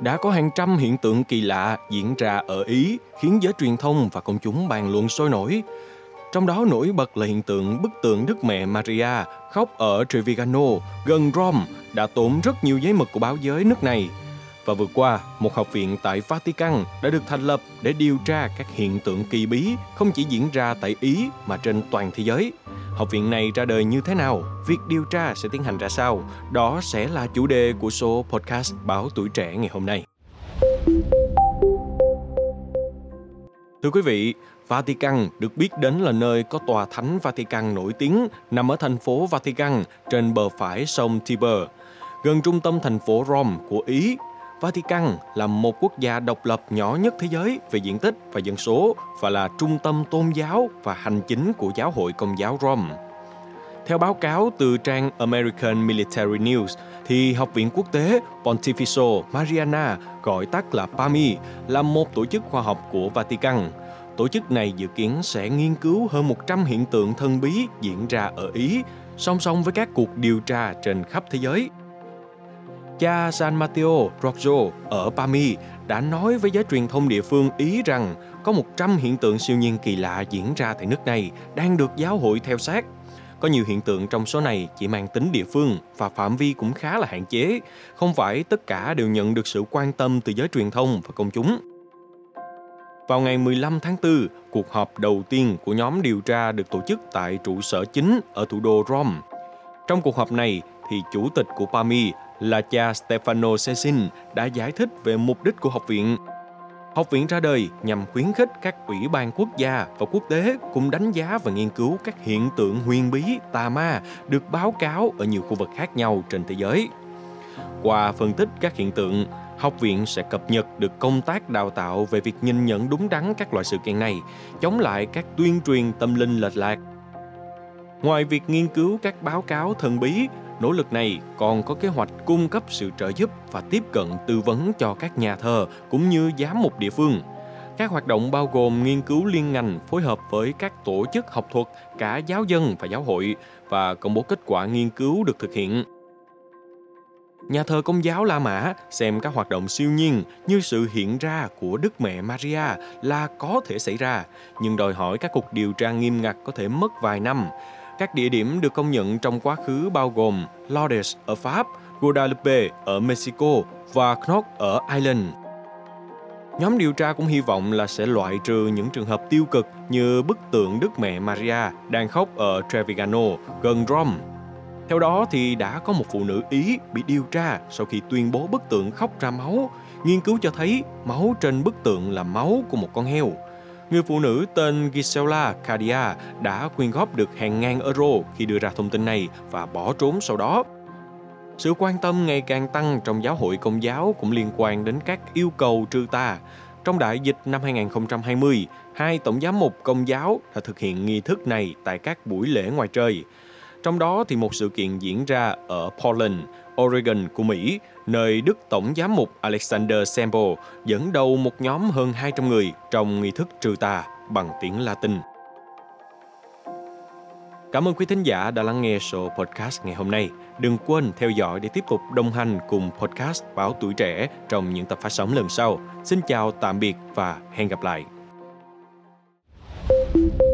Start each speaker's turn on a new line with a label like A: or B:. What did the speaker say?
A: đã có hàng trăm hiện tượng kỳ lạ diễn ra ở Ý khiến giới truyền thông và công chúng bàn luận sôi nổi. Trong đó nổi bật là hiện tượng bức tượng Đức Mẹ Maria khóc ở Trevigano, gần Rome, đã tốn rất nhiều giấy mực của báo giới nước này. Và vừa qua, một học viện tại Vatican đã được thành lập để điều tra các hiện tượng kỳ bí không chỉ diễn ra tại Ý mà trên toàn thế giới. Học viện này ra đời như thế nào? Việc điều tra sẽ tiến hành ra sao? Đó sẽ là chủ đề của số podcast Báo Tuổi Trẻ ngày hôm nay. Thưa quý vị, Vatican được biết đến là nơi có tòa thánh Vatican nổi tiếng nằm ở thành phố Vatican trên bờ phải sông Tiber, gần trung tâm thành phố Rome của Ý. Vatican là một quốc gia độc lập nhỏ nhất thế giới về diện tích và dân số và là trung tâm tôn giáo và hành chính của giáo hội công giáo Rome. Theo báo cáo từ trang American Military News, thì Học viện Quốc tế Pontificio Mariana, gọi tắt là PAMI, là một tổ chức khoa học của Vatican. Tổ chức này dự kiến sẽ nghiên cứu hơn 100 hiện tượng thân bí diễn ra ở Ý, song song với các cuộc điều tra trên khắp thế giới. Cha San Matteo Roggio ở Pami đã nói với giới truyền thông địa phương Ý rằng có 100 hiện tượng siêu nhiên kỳ lạ diễn ra tại nước này đang được giáo hội theo sát. Có nhiều hiện tượng trong số này chỉ mang tính địa phương và phạm vi cũng khá là hạn chế, không phải tất cả đều nhận được sự quan tâm từ giới truyền thông và công chúng. Vào ngày 15 tháng 4, cuộc họp đầu tiên của nhóm điều tra được tổ chức tại trụ sở chính ở thủ đô Rome. Trong cuộc họp này, thì chủ tịch của PAMI là cha Stefano Cecin đã giải thích về mục đích của học viện. Học viện ra đời nhằm khuyến khích các ủy ban quốc gia và quốc tế cùng đánh giá và nghiên cứu các hiện tượng huyền bí, tà ma được báo cáo ở nhiều khu vực khác nhau trên thế giới. Qua phân tích các hiện tượng, học viện sẽ cập nhật được công tác đào tạo về việc nhìn nhận đúng đắn các loại sự kiện này, chống lại các tuyên truyền tâm linh lệch lạc. Ngoài việc nghiên cứu các báo cáo thần bí, nỗ lực này còn có kế hoạch cung cấp sự trợ giúp và tiếp cận tư vấn cho các nhà thờ cũng như giám mục địa phương. Các hoạt động bao gồm nghiên cứu liên ngành phối hợp với các tổ chức học thuật, cả giáo dân và giáo hội và công bố kết quả nghiên cứu được thực hiện nhà thờ công giáo La Mã xem các hoạt động siêu nhiên như sự hiện ra của Đức Mẹ Maria là có thể xảy ra, nhưng đòi hỏi các cuộc điều tra nghiêm ngặt có thể mất vài năm. Các địa điểm được công nhận trong quá khứ bao gồm Lourdes ở Pháp, Guadalupe ở Mexico và Knock ở Ireland. Nhóm điều tra cũng hy vọng là sẽ loại trừ những trường hợp tiêu cực như bức tượng Đức Mẹ Maria đang khóc ở Trevigano, gần Rome theo đó thì đã có một phụ nữ Ý bị điều tra sau khi tuyên bố bức tượng khóc ra máu. Nghiên cứu cho thấy máu trên bức tượng là máu của một con heo. Người phụ nữ tên Gisela Cadia đã quyên góp được hàng ngàn euro khi đưa ra thông tin này và bỏ trốn sau đó. Sự quan tâm ngày càng tăng trong giáo hội công giáo cũng liên quan đến các yêu cầu trừ tà. Trong đại dịch năm 2020, hai tổng giám mục công giáo đã thực hiện nghi thức này tại các buổi lễ ngoài trời. Trong đó thì một sự kiện diễn ra ở Portland, Oregon của Mỹ, nơi Đức Tổng giám mục Alexander Semple dẫn đầu một nhóm hơn 200 người trong nghi thức trừ tà bằng tiếng Latin. Cảm ơn quý thính giả đã lắng nghe số podcast ngày hôm nay. Đừng quên theo dõi để tiếp tục đồng hành cùng podcast Báo Tuổi Trẻ trong những tập phát sóng lần sau. Xin chào, tạm biệt và hẹn gặp lại. thank you